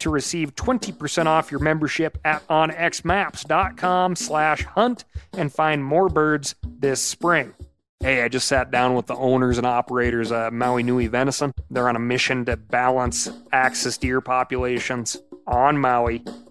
to receive 20% off your membership at onxmaps.com slash hunt and find more birds this spring. Hey, I just sat down with the owners and operators of Maui Nui Venison. They're on a mission to balance axis deer populations on Maui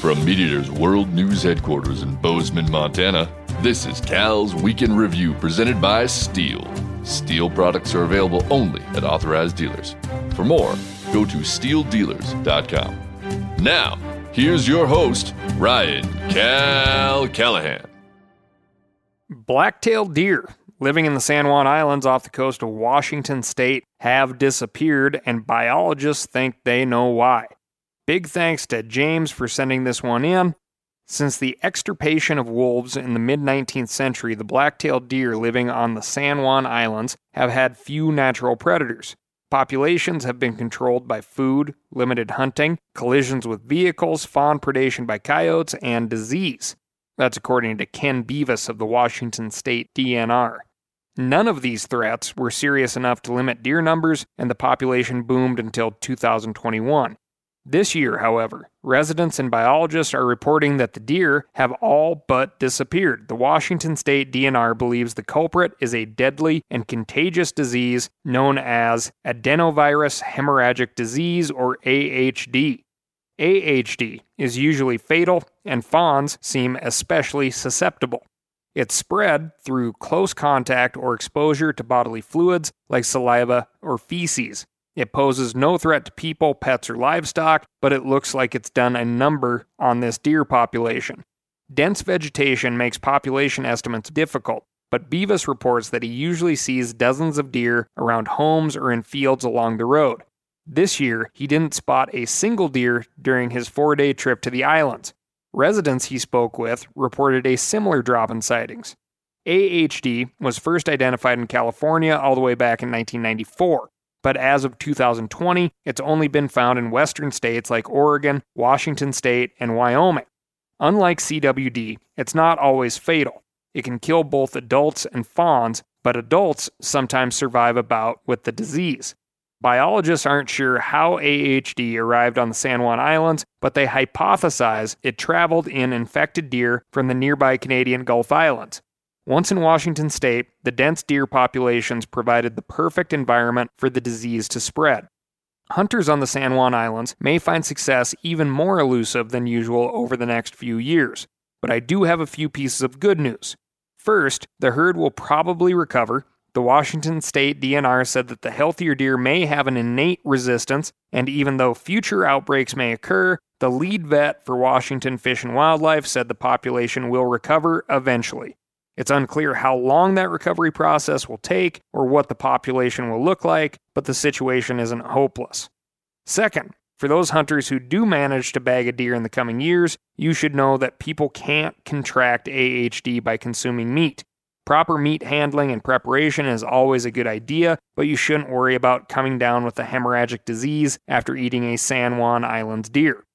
From MeatEater's World News Headquarters in Bozeman, Montana, this is Cal's Week in Review presented by STIHL. STIHL products are available only at authorized dealers. For more, go to stihldealers.com. Now, Here's your host, Ryan Cal Callahan. Black-tailed deer living in the San Juan Islands off the coast of Washington state have disappeared, and biologists think they know why. Big thanks to James for sending this one in. Since the extirpation of wolves in the mid 19th century, the black-tailed deer living on the San Juan Islands have had few natural predators. Populations have been controlled by food, limited hunting, collisions with vehicles, fawn predation by coyotes, and disease. That's according to Ken Bevis of the Washington State DNR. None of these threats were serious enough to limit deer numbers, and the population boomed until 2021. This year, however, residents and biologists are reporting that the deer have all but disappeared. The Washington State DNR believes the culprit is a deadly and contagious disease known as adenovirus hemorrhagic disease or AHD. AHD is usually fatal, and fawns seem especially susceptible. It's spread through close contact or exposure to bodily fluids like saliva or feces. It poses no threat to people, pets, or livestock, but it looks like it's done a number on this deer population. Dense vegetation makes population estimates difficult, but Bevis reports that he usually sees dozens of deer around homes or in fields along the road. This year, he didn't spot a single deer during his four day trip to the islands. Residents he spoke with reported a similar drop in sightings. AHD was first identified in California all the way back in 1994 but as of 2020, it's only been found in western states like Oregon, Washington state, and Wyoming. Unlike CWD, it's not always fatal. It can kill both adults and fawns, but adults sometimes survive a bout with the disease. Biologists aren't sure how AHD arrived on the San Juan Islands, but they hypothesize it traveled in infected deer from the nearby Canadian Gulf Islands. Once in Washington state, the dense deer populations provided the perfect environment for the disease to spread. Hunters on the San Juan Islands may find success even more elusive than usual over the next few years, but I do have a few pieces of good news. First, the herd will probably recover. The Washington State DNR said that the healthier deer may have an innate resistance, and even though future outbreaks may occur, the lead vet for Washington Fish and Wildlife said the population will recover eventually. It's unclear how long that recovery process will take or what the population will look like, but the situation isn't hopeless. Second, for those hunters who do manage to bag a deer in the coming years, you should know that people can't contract AHD by consuming meat. Proper meat handling and preparation is always a good idea, but you shouldn't worry about coming down with a hemorrhagic disease after eating a San Juan Islands deer.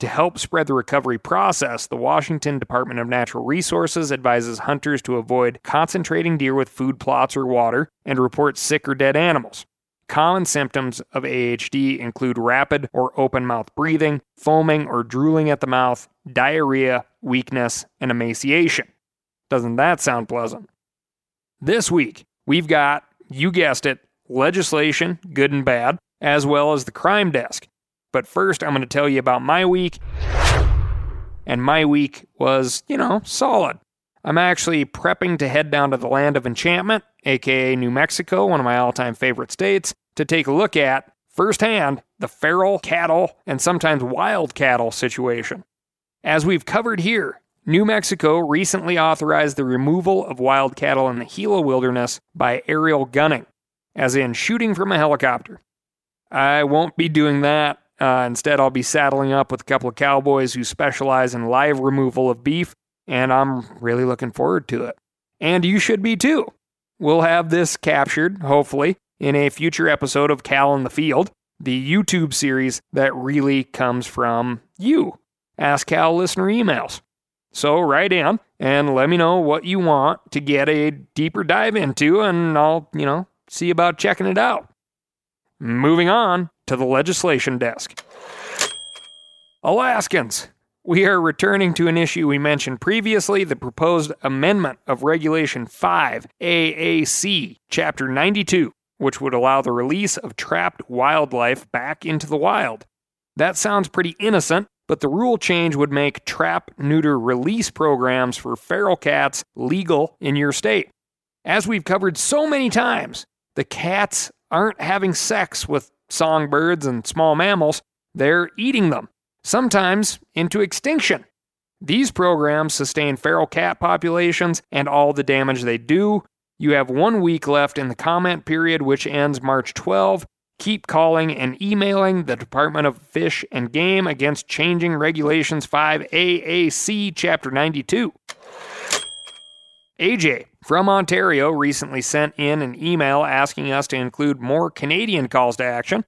To help spread the recovery process, the Washington Department of Natural Resources advises hunters to avoid concentrating deer with food plots or water and report sick or dead animals. Common symptoms of AHD include rapid or open mouth breathing, foaming or drooling at the mouth, diarrhea, weakness, and emaciation. Doesn't that sound pleasant? This week, we've got, you guessed it, legislation, good and bad, as well as the crime desk. But first, I'm going to tell you about my week. And my week was, you know, solid. I'm actually prepping to head down to the land of enchantment, aka New Mexico, one of my all time favorite states, to take a look at, firsthand, the feral cattle and sometimes wild cattle situation. As we've covered here, New Mexico recently authorized the removal of wild cattle in the Gila wilderness by aerial gunning, as in shooting from a helicopter. I won't be doing that. Uh, instead, I'll be saddling up with a couple of cowboys who specialize in live removal of beef, and I'm really looking forward to it. And you should be too. We'll have this captured, hopefully, in a future episode of Cal in the Field, the YouTube series that really comes from you. Ask Cal listener emails. So write in and let me know what you want to get a deeper dive into, and I'll, you know, see about checking it out. Moving on to the legislation desk. Alaskans. We are returning to an issue we mentioned previously the proposed amendment of Regulation 5 AAC, Chapter 92, which would allow the release of trapped wildlife back into the wild. That sounds pretty innocent, but the rule change would make trap neuter release programs for feral cats legal in your state. As we've covered so many times, the cats aren't having sex with songbirds and small mammals, they're eating them, sometimes into extinction. These programs sustain feral cat populations and all the damage they do. You have one week left in the comment period, which ends March 12. Keep calling and emailing the Department of Fish and Game against changing Regulations 5 AAC Chapter 92. AJ from Ontario recently sent in an email asking us to include more Canadian calls to action.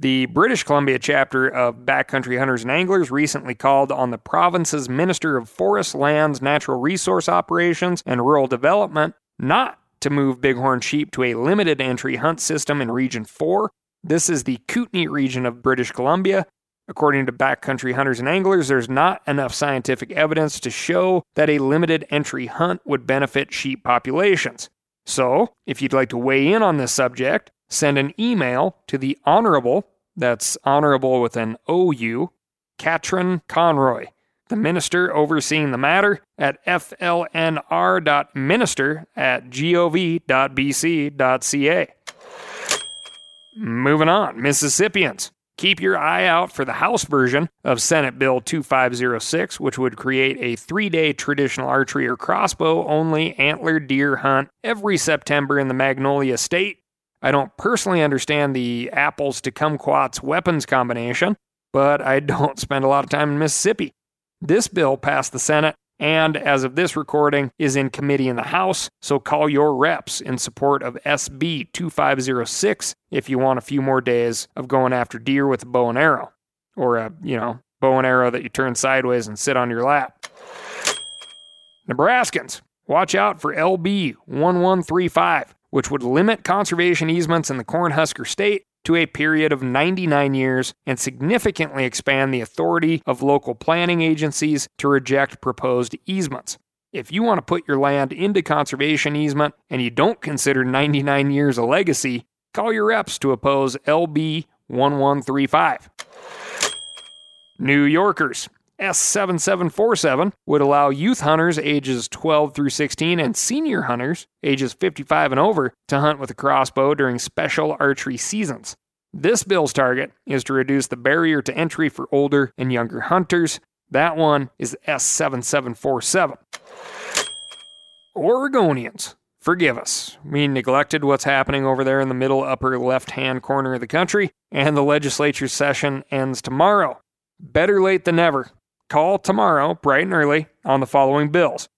The British Columbia chapter of Backcountry Hunters and Anglers recently called on the province's Minister of Forest Lands, Natural Resource Operations, and Rural Development not to move bighorn sheep to a limited entry hunt system in Region 4. This is the Kootenay region of British Columbia, According to backcountry hunters and anglers, there's not enough scientific evidence to show that a limited entry hunt would benefit sheep populations. So, if you'd like to weigh in on this subject, send an email to the Honorable, that's honorable with an OU, Katrine Conroy, the minister overseeing the matter at flnr.minister at gov.bc.ca. Moving on, Mississippians. Keep your eye out for the House version of Senate Bill 2506, which would create a three day traditional archery or crossbow only antler deer hunt every September in the Magnolia State. I don't personally understand the apples to kumquats weapons combination, but I don't spend a lot of time in Mississippi. This bill passed the Senate and as of this recording is in committee in the House, so call your reps in support of SB 2506 if you want a few more days of going after deer with a bow and arrow or a, you know, bow and arrow that you turn sideways and sit on your lap. Nebraskans, watch out for LB 1135, which would limit conservation easements in the Cornhusker State to a period of 99 years and significantly expand the authority of local planning agencies to reject proposed easements. If you want to put your land into conservation easement and you don't consider 99 years a legacy, call your reps to oppose LB 1135. New Yorkers. S7747 would allow youth hunters ages 12 through 16 and senior hunters ages 55 and over to hunt with a crossbow during special archery seasons. This bill's target is to reduce the barrier to entry for older and younger hunters. That one is S7747. Oregonians, forgive us. We neglected what's happening over there in the middle upper left hand corner of the country, and the legislature session ends tomorrow. Better late than never. Call tomorrow, bright and early, on the following bills.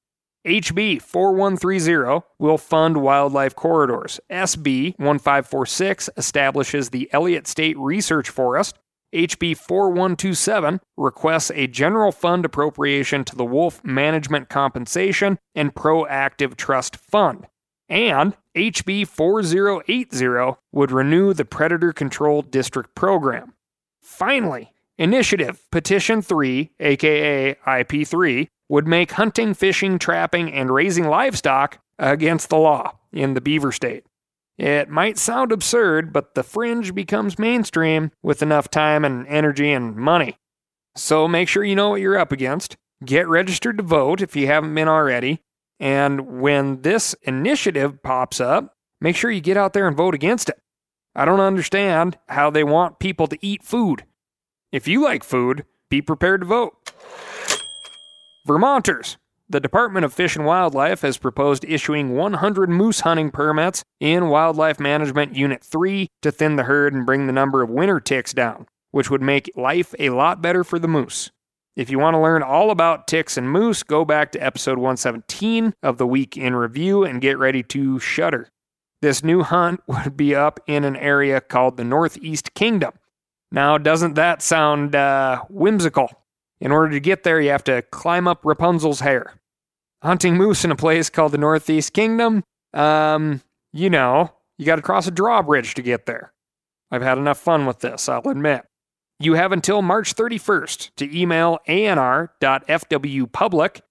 HB 4130 will fund wildlife corridors. SB 1546 establishes the Elliott State Research Forest. HB 4127 requests a general fund appropriation to the Wolf Management Compensation and Proactive Trust Fund. And HB 4080 would renew the Predator Control District program. Finally, Initiative Petition 3, aka IP3, would make hunting, fishing, trapping, and raising livestock against the law in the Beaver State. It might sound absurd, but the fringe becomes mainstream with enough time and energy and money. So make sure you know what you're up against. Get registered to vote if you haven't been already. And when this initiative pops up, make sure you get out there and vote against it. I don't understand how they want people to eat food. If you like food, be prepared to vote. Vermonters, the Department of Fish and Wildlife has proposed issuing 100 moose hunting permits in Wildlife Management Unit 3 to thin the herd and bring the number of winter ticks down, which would make life a lot better for the moose. If you want to learn all about ticks and moose, go back to episode 117 of the Week in Review and get ready to shudder. This new hunt would be up in an area called the Northeast Kingdom. Now, doesn't that sound uh, whimsical? In order to get there, you have to climb up Rapunzel's hair hunting moose in a place called the Northeast Kingdom, um, you know, you got to cross a drawbridge to get there. I've had enough fun with this, I'll admit. You have until March 31st to email anr.fwpublic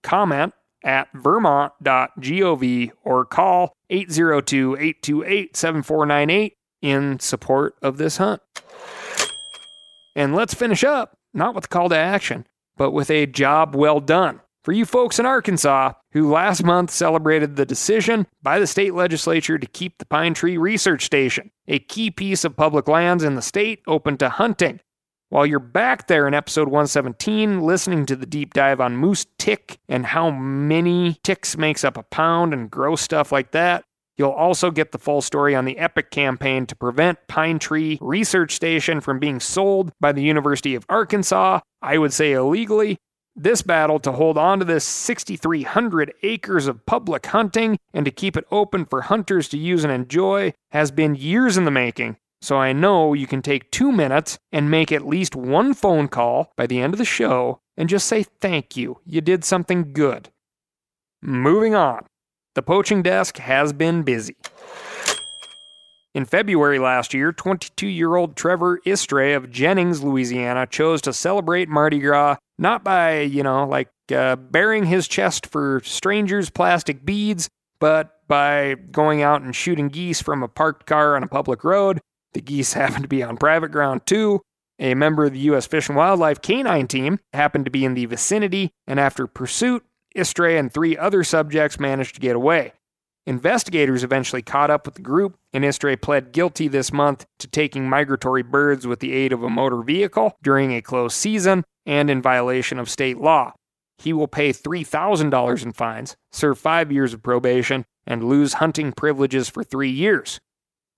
comment at vermont.gov or call 802 828 7498 in support of this hunt. And let's finish up, not with a call to action, but with a job well done for you folks in Arkansas who last month celebrated the decision by the state legislature to keep the Pine Tree Research Station, a key piece of public lands in the state, open to hunting. While you're back there in episode 117, listening to the deep dive on moose tick and how many ticks makes up a pound and gross stuff like that, You'll also get the full story on the EPIC campaign to prevent Pine Tree Research Station from being sold by the University of Arkansas, I would say illegally, this battle to hold on to this 6,300 acres of public hunting and to keep it open for hunters to use and enjoy has been years in the making. So I know you can take two minutes and make at least one phone call by the end of the show and just say thank you. You did something good. Moving on. The poaching desk has been busy. In February last year, 22 year old Trevor Istre of Jennings, Louisiana, chose to celebrate Mardi Gras not by, you know, like uh, bearing his chest for strangers' plastic beads, but by going out and shooting geese from a parked car on a public road. The geese happened to be on private ground too. A member of the U.S. Fish and Wildlife canine team happened to be in the vicinity, and after pursuit, Istre and three other subjects managed to get away. Investigators eventually caught up with the group, and Istre pled guilty this month to taking migratory birds with the aid of a motor vehicle during a closed season and in violation of state law. He will pay $3,000 in fines, serve five years of probation, and lose hunting privileges for three years.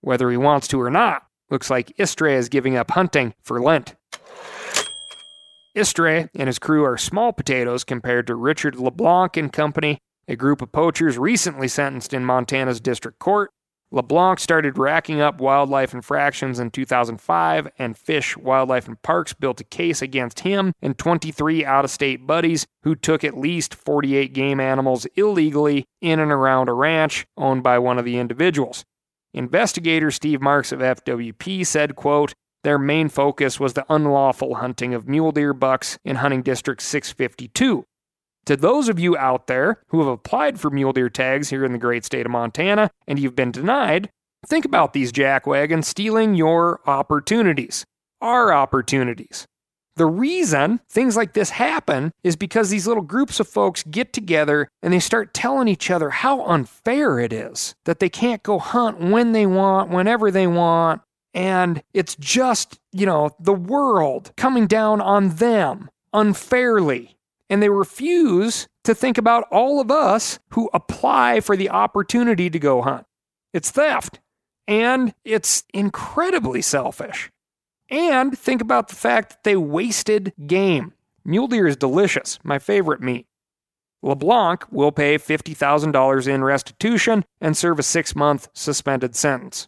Whether he wants to or not, looks like Istre is giving up hunting for Lent. Istre and his crew are small potatoes compared to Richard LeBlanc and company, a group of poachers recently sentenced in Montana's district court. LeBlanc started racking up wildlife infractions in 2005, and Fish, Wildlife, and Parks built a case against him and 23 out of state buddies who took at least 48 game animals illegally in and around a ranch owned by one of the individuals. Investigator Steve Marks of FWP said, quote, their main focus was the unlawful hunting of mule deer bucks in hunting district 652, to those of you out there who have applied for mule deer tags here in the great state of Montana and you've been denied, think about these jackwagons stealing your opportunities, our opportunities. The reason things like this happen is because these little groups of folks get together and they start telling each other how unfair it is that they can't go hunt when they want, whenever they want. And it's just, you know, the world coming down on them unfairly and they refuse to think about all of us who apply for the opportunity to go hunt. It's theft, and it's incredibly selfish. And think about the fact that they wasted game. Mule deer is delicious, my favorite meat. LeBlanc will pay $50,000 in restitution and serve a six month suspended sentence.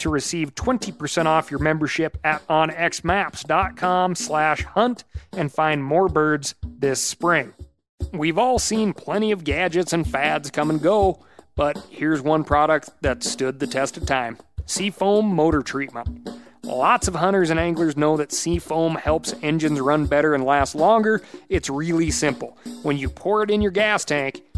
to receive 20% off your membership at onxmaps.com slash hunt and find more birds this spring. We've all seen plenty of gadgets and fads come and go, but here's one product that stood the test of time. Seafoam motor treatment. Lots of hunters and anglers know that seafoam helps engines run better and last longer. It's really simple. When you pour it in your gas tank,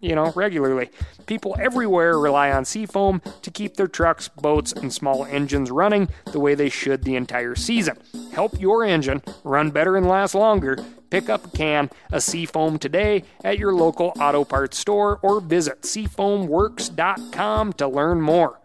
you know, regularly. People everywhere rely on seafoam to keep their trucks, boats, and small engines running the way they should the entire season. Help your engine run better and last longer. Pick up a can of Seafoam today at your local auto parts store or visit seafoamworks.com to learn more.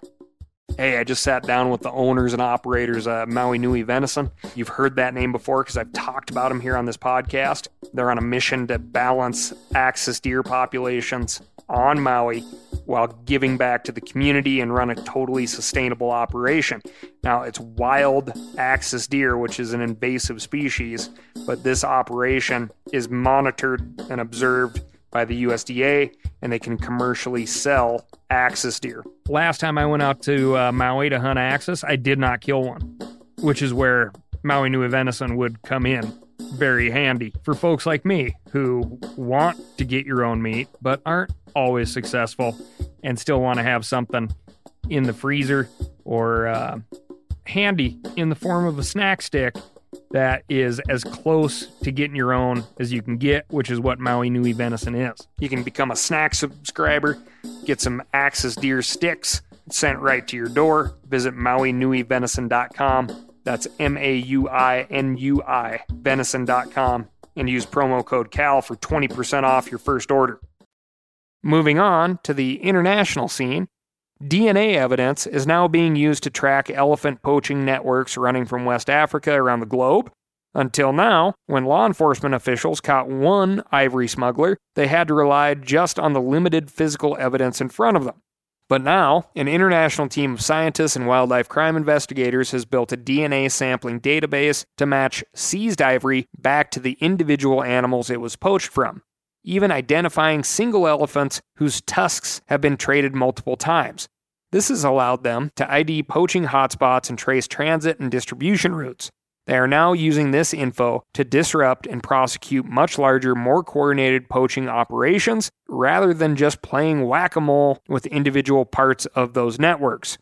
Hey, I just sat down with the owners and operators of Maui Nui Venison. You've heard that name before because I've talked about them here on this podcast. They're on a mission to balance axis deer populations on Maui while giving back to the community and run a totally sustainable operation. Now, it's wild axis deer, which is an invasive species, but this operation is monitored and observed by the USDA and they can commercially sell axis deer. Last time I went out to uh, Maui to hunt axis, I did not kill one, which is where Maui Nui venison would come in very handy for folks like me who want to get your own meat but aren't always successful and still want to have something in the freezer or uh, handy in the form of a snack stick that is as close to getting your own as you can get, which is what Maui Nui venison is. You can become a snack subscriber, get some Axis deer sticks sent right to your door. Visit MauiNuiVenison.com. That's M A U I N U I venison.com and use promo code CAL for 20% off your first order. Moving on to the international scene, DNA evidence is now being used to track elephant poaching networks running from West Africa around the globe. Until now, when law enforcement officials caught one ivory smuggler, they had to rely just on the limited physical evidence in front of them. But now, an international team of scientists and wildlife crime investigators has built a DNA sampling database to match seized ivory back to the individual animals it was poached from even identifying single elephants whose tusks have been traded multiple times. This has allowed them to ID poaching hotspots and trace transit and distribution routes. They are now using this info to disrupt and prosecute much larger, more coordinated poaching operations rather than just playing whack a mole with individual parts of those networks.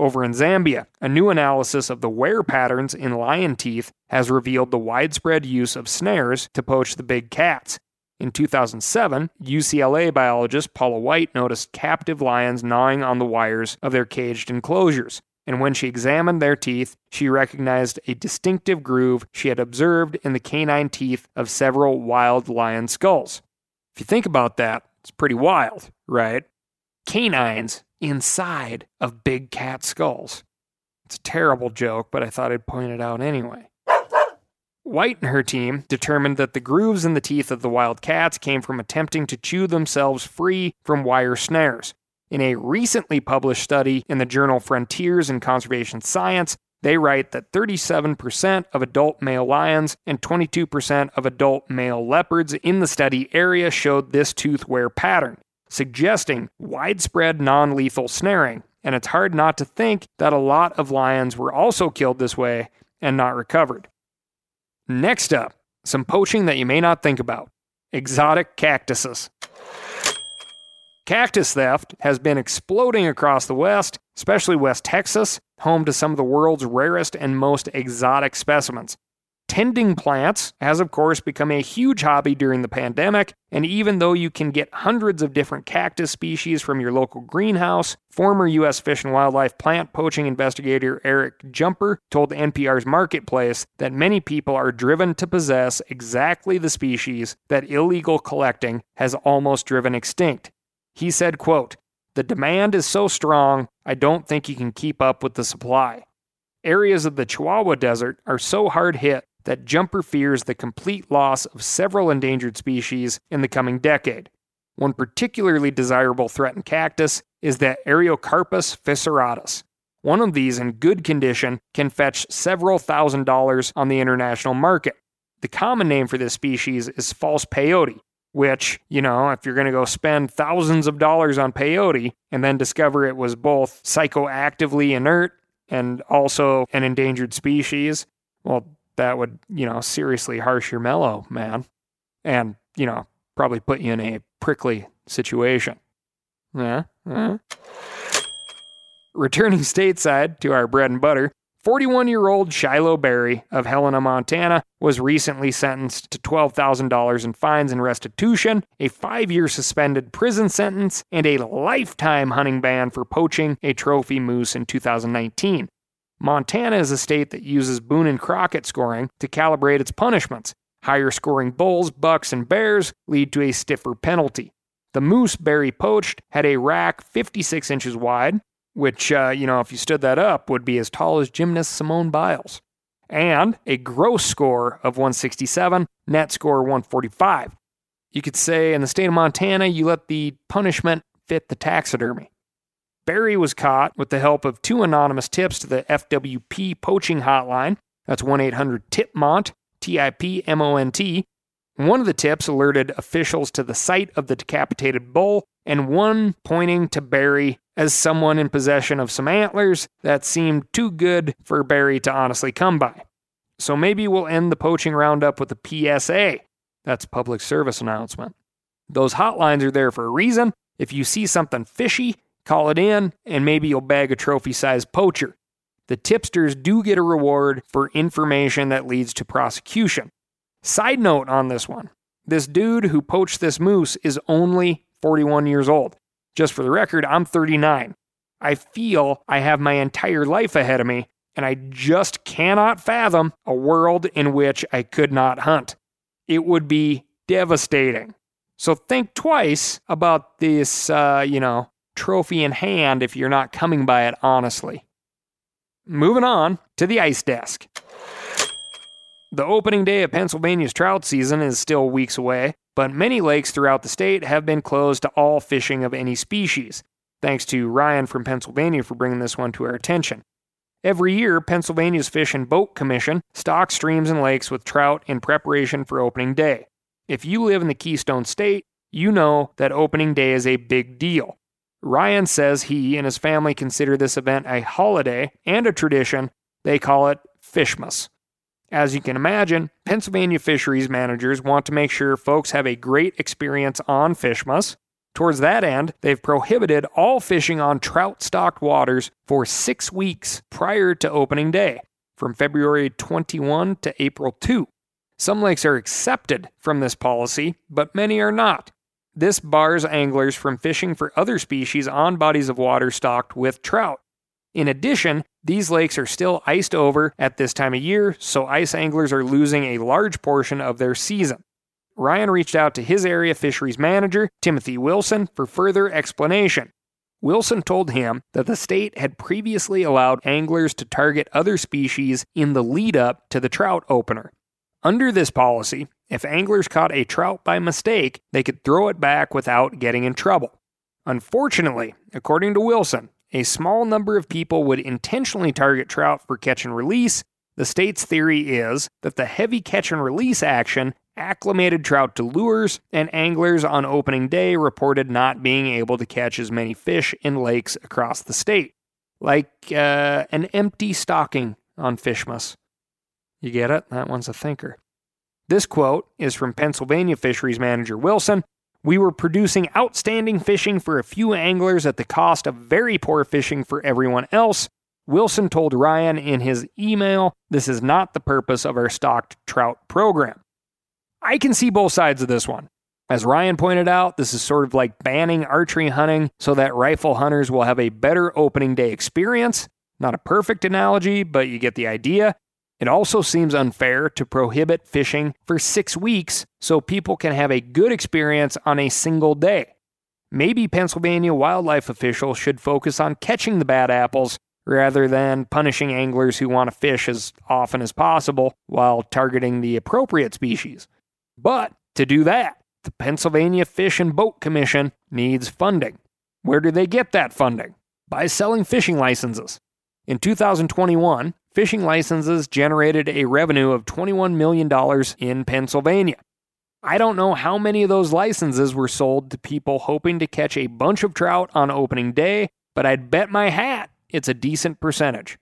Over in Zambia, a new analysis of the wear patterns in lion teeth has revealed the widespread use of snares to poach the big cats. In 2007, UCLA biologist Paula White noticed captive lions gnawing on the wires of their caged enclosures. And when she examined their teeth, she recognized a distinctive groove she had observed in the canine teeth of several wild lion skulls. If you think about that, it's pretty wild, right? Canines inside of big cat skulls. It's a terrible joke, but I thought I'd point it out anyway. White and her team determined that the grooves in the teeth of the wild cats came from attempting to chew themselves free from wire snares. In a recently published study in the journal Frontiers in Conservation Science, they write that 37% of adult male lions and 22% of adult male leopards in the study area showed this tooth wear pattern suggesting widespread non lethal snaring. And it's hard not to think that a lot of lions were also killed this way and not recovered. Next up, some poaching that you may not think about exotic cactuses. Cactus theft has been exploding across the West, especially West Texas, home to some of the world's rarest and most exotic specimens. Tending plants has, of course, become a huge hobby during the pandemic, and even though you can get hundreds of different cactus species from your local greenhouse, former U.S. Fish and Wildlife plant poaching investigator Eric Jumper told NPR's Marketplace that many people are driven to possess exactly the species that illegal collecting has almost driven extinct. He said, quote, The demand is so strong, I don't think you can keep up with the supply. Areas of the Chihuahua Desert are so hard hit that Jumper fears the complete loss of several endangered species in the coming decade. One particularly desirable threatened cactus is the Ariocarpus fissuratus. One of these in good condition can fetch several thousand dollars on the international market. The common name for this species is false peyote, which, you know, if you're going to go spend thousands of dollars on peyote and then discover it was both psychoactively inert and also an endangered species, well, that would, you know, seriously harsh your mellow, man. And, you know, probably put you in a prickly situation. Yeah. yeah. Returning stateside to our bread and butter, 41 year old Shiloh Berry of Helena, Montana, was recently sentenced to $12,000 in fines and restitution, a five year suspended prison sentence, and a lifetime hunting ban for poaching a trophy moose in 2019. Montana is a state that uses Boone and Crockett scoring to calibrate its punishments. Higher scoring bulls, bucks, and bears lead to a stiffer penalty. The moose Berry poached had a rack 56 inches wide, which, uh, you know, if you stood that up, would be as tall as gymnast Simone Biles, and a gross score of 167, net score 145. You could say in the state of Montana, you let the punishment fit the taxidermy. Berry was caught with the help of two anonymous tips to the FWP poaching hotline. That's 1 800 TIPMONT, T I P M O N T. One of the tips alerted officials to the site of the decapitated bull, and one pointing to Berry as someone in possession of some antlers that seemed too good for Berry to honestly come by. So maybe we'll end the poaching roundup with a PSA. That's public service announcement. Those hotlines are there for a reason. If you see something fishy, Call it in, and maybe you'll bag a trophy sized poacher. The tipsters do get a reward for information that leads to prosecution. Side note on this one this dude who poached this moose is only 41 years old. Just for the record, I'm 39. I feel I have my entire life ahead of me, and I just cannot fathom a world in which I could not hunt. It would be devastating. So think twice about this, uh, you know, trophy in hand if you're not coming by it honestly. Moving on to the ice desk. The opening day of Pennsylvania's trout season is still weeks away, but many lakes throughout the state have been closed to all fishing of any species. Thanks to Ryan from Pennsylvania for bringing this one to our attention. Every year, Pennsylvania's Fish and Boat Commission stocks streams and lakes with trout in preparation for opening day. If you live in the Keystone State, you know that opening day is a big deal. Ryan says he and his family consider this event a holiday and a tradition. They call it Fishmas. As you can imagine, Pennsylvania fisheries managers want to make sure folks have a great experience on Fishmas. Towards that end, they've prohibited all fishing on trout stocked waters for six weeks prior to opening day, from February 21 to April 2. Some lakes are accepted from this policy, but many are not. This bars anglers from fishing for other species on bodies of water stocked with trout. In addition, these lakes are still iced over at this time of year, so ice anglers are losing a large portion of their season. Ryan reached out to his area fisheries manager, Timothy Wilson, for further explanation. Wilson told him that the state had previously allowed anglers to target other species in the lead up to the trout opener. Under this policy, if anglers caught a trout by mistake, they could throw it back without getting in trouble. Unfortunately, according to Wilson, a small number of people would intentionally target trout for catch and release. The state's theory is that the heavy catch and release action acclimated trout to lures, and anglers on opening day reported not being able to catch as many fish in lakes across the state. Like uh, an empty stocking on Fishmas. You get it? That one's a thinker. This quote is from Pennsylvania fisheries manager Wilson. We were producing outstanding fishing for a few anglers at the cost of very poor fishing for everyone else. Wilson told Ryan in his email this is not the purpose of our stocked trout program. I can see both sides of this one. As Ryan pointed out, this is sort of like banning archery hunting so that rifle hunters will have a better opening day experience. Not a perfect analogy, but you get the idea. It also seems unfair to prohibit fishing for six weeks so people can have a good experience on a single day. Maybe Pennsylvania wildlife officials should focus on catching the bad apples rather than punishing anglers who want to fish as often as possible while targeting the appropriate species. But to do that, the Pennsylvania Fish and Boat Commission needs funding. Where do they get that funding? By selling fishing licenses. In 2021, fishing licenses generated a revenue of $21 million in Pennsylvania. I don't know how many of those licenses were sold to people hoping to catch a bunch of trout on opening day, but I'd bet my hat it's a decent percentage.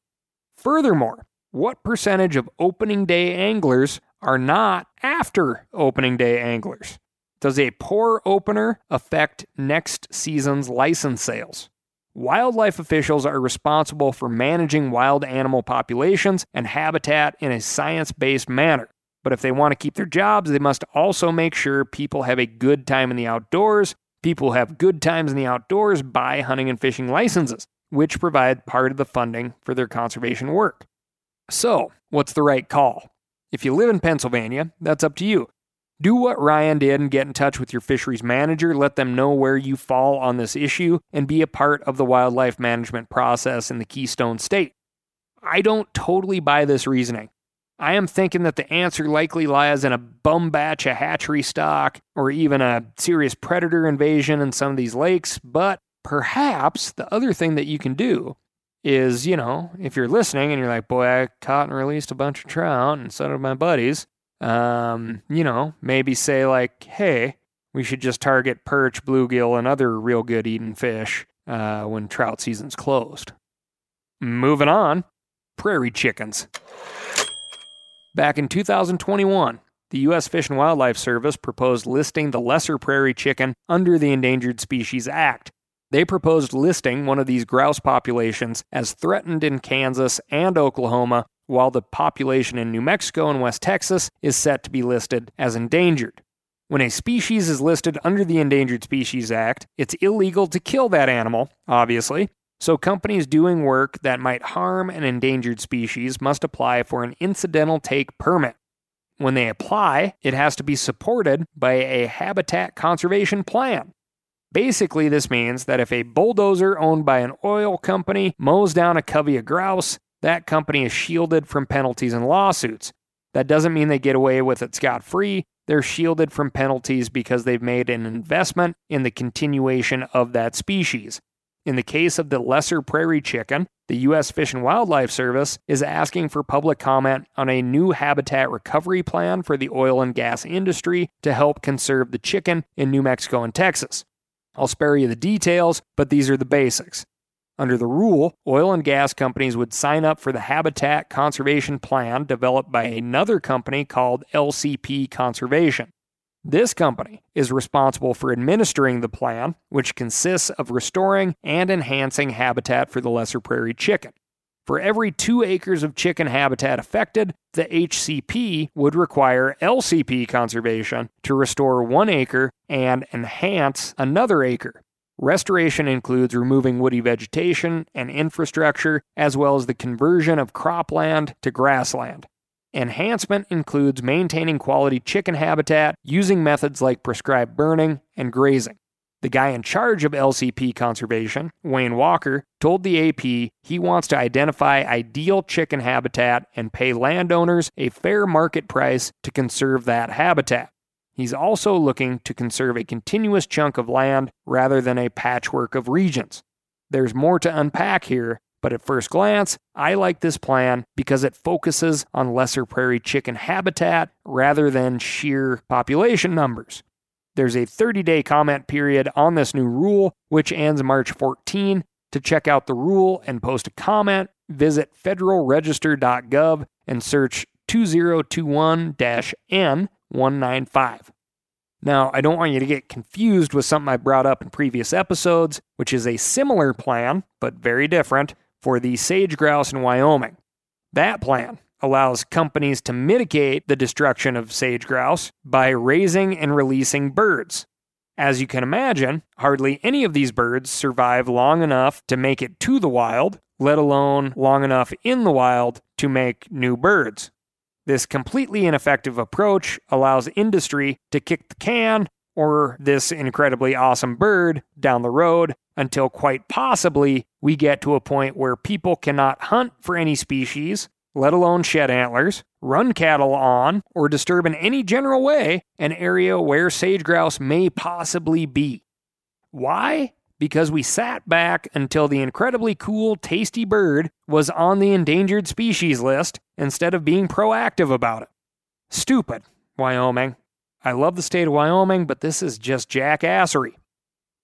Furthermore, what percentage of opening day anglers are not after opening day anglers? Does a poor opener affect next season's license sales? Wildlife officials are responsible for managing wild animal populations and habitat in a science based manner. But if they want to keep their jobs, they must also make sure people have a good time in the outdoors. People who have good times in the outdoors buy hunting and fishing licenses, which provide part of the funding for their conservation work. So, what's the right call? If you live in Pennsylvania, that's up to you. Do what Ryan did and get in touch with your fisheries manager. Let them know where you fall on this issue and be a part of the wildlife management process in the Keystone State. I don't totally buy this reasoning. I am thinking that the answer likely lies in a bum batch of hatchery stock or even a serious predator invasion in some of these lakes, but perhaps the other thing that you can do is, you know, if you're listening and you're like, boy, I caught and released a bunch of trout and so did my buddies, um, you know, maybe say like, hey, we should just target perch, bluegill, and other real good eating fish uh, when trout season's closed. Moving on, prairie chickens. Back in 2021, the U.S. Fish and Wildlife Service proposed listing the lesser prairie chicken under the Endangered Species Act. They proposed listing one of these grouse populations as threatened in Kansas and Oklahoma while the population in New Mexico and West Texas is set to be listed as endangered. When a species is listed under the Endangered Species Act, it's illegal to kill that animal, obviously, so companies doing work that might harm an endangered species must apply for an incidental take permit. When they apply, it has to be supported by a habitat conservation plan. Basically, this means that if a bulldozer owned by an oil company mows down a covey of grouse, that company is shielded from penalties and lawsuits. That doesn't mean they get away with it scot free. They're shielded from penalties because they've made an investment in the continuation of that species. In the case of the lesser prairie chicken, the U.S. Fish and Wildlife Service is asking for public comment on a new habitat recovery plan for the oil and gas industry to help conserve the chicken in New Mexico and Texas. I'll spare you the details, but these are the basics. Under the rule, oil and gas companies would sign up for the Habitat Conservation Plan developed by another company called LCP Conservation. This company is responsible for administering the plan, which consists of restoring and enhancing habitat for the lesser prairie chicken. For every two acres of chicken habitat affected, the HCP would require LCP conservation to restore one acre and enhance another acre. Restoration includes removing woody vegetation and infrastructure, as well as the conversion of cropland to grassland. Enhancement includes maintaining quality chicken habitat using methods like prescribed burning and grazing. The guy in charge of LCP conservation, Wayne Walker, told the AP he wants to identify ideal chicken habitat and pay landowners a fair market price to conserve that habitat. He's also looking to conserve a continuous chunk of land rather than a patchwork of regions. There's more to unpack here, but at first glance, I like this plan because it focuses on lesser prairie chicken habitat rather than sheer population numbers. There's a 30 day comment period on this new rule, which ends March 14. To check out the rule and post a comment, visit federalregister.gov and search 2021 N 195. Now, I don't want you to get confused with something I brought up in previous episodes, which is a similar plan, but very different, for the sage grouse in Wyoming. That plan allows companies to mitigate the destruction of sage grouse by raising and releasing birds. As you can imagine, hardly any of these birds survive long enough to make it to the wild, let alone long enough in the wild to make new birds. This completely ineffective approach allows industry to kick the can or this incredibly awesome bird down the road until quite possibly we get to a point where people cannot hunt for any species, let alone shed antlers, run cattle on, or disturb in any general way an area where sage grouse may possibly be. Why? Because we sat back until the incredibly cool, tasty bird was on the endangered species list instead of being proactive about it. Stupid, Wyoming. I love the state of Wyoming, but this is just jackassery.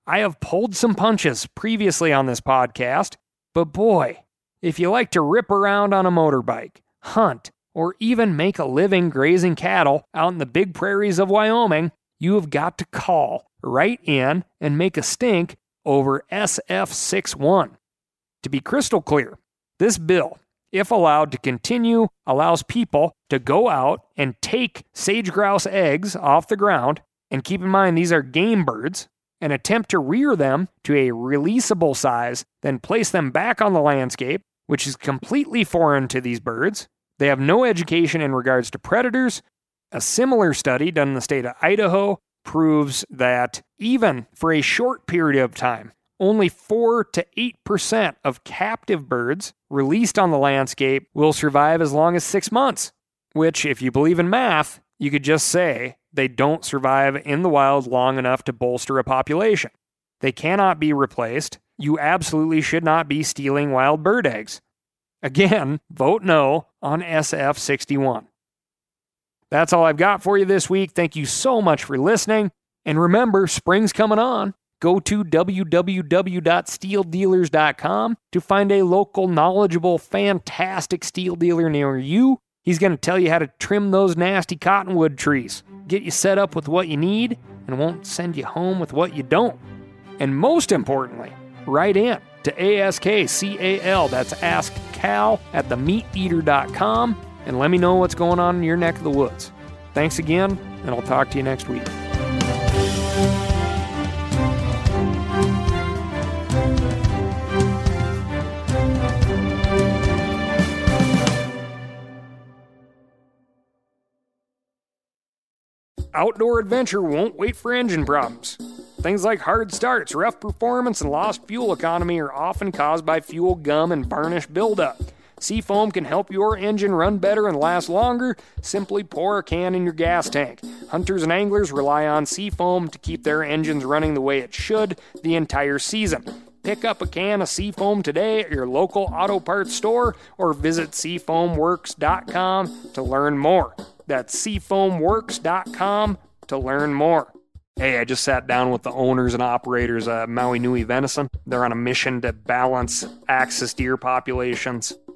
I have pulled some punches previously on this podcast, but boy, if you like to rip around on a motorbike, hunt, or even make a living grazing cattle out in the big prairies of Wyoming, you have got to call right in and make a stink over SF61. To be crystal clear, this bill, if allowed to continue, allows people to go out and take sage grouse eggs off the ground. And keep in mind, these are game birds, and attempt to rear them to a releasable size, then place them back on the landscape, which is completely foreign to these birds. They have no education in regards to predators. A similar study done in the state of Idaho proves that even for a short period of time, only 4 to 8% of captive birds released on the landscape will survive as long as six months, which, if you believe in math, you could just say they don't survive in the wild long enough to bolster a population. They cannot be replaced. You absolutely should not be stealing wild bird eggs. Again, vote no on SF 61. That's all I've got for you this week. Thank you so much for listening. And remember, spring's coming on. Go to www.stihldealers.com to find a local, knowledgeable, fantastic STIHL dealer near you. He's going to tell you how to trim those nasty cottonwood trees, get you set up with what you need, and won't send you home with what you don't. And most importantly, write in to ASKCAL, that's Ask Cal at themeateater.com and let me know what's going on in your neck of the woods. Thanks again, and I'll talk to you next week. Outdoor adventure won't wait for engine problems. Things like hard starts, rough performance, and lost fuel economy are often caused by fuel gum and varnish buildup. Seafoam can help your engine run better and last longer. Simply pour a can in your gas tank. Hunters and anglers rely on Seafoam to keep their engines running the way it should the entire season. Pick up a can of Seafoam today at your local auto parts store or visit seafoamworks.com to learn more. That's seafoamworks.com to learn more. Hey, I just sat down with the owners and operators of Maui Nui Venison. They're on a mission to balance axis deer populations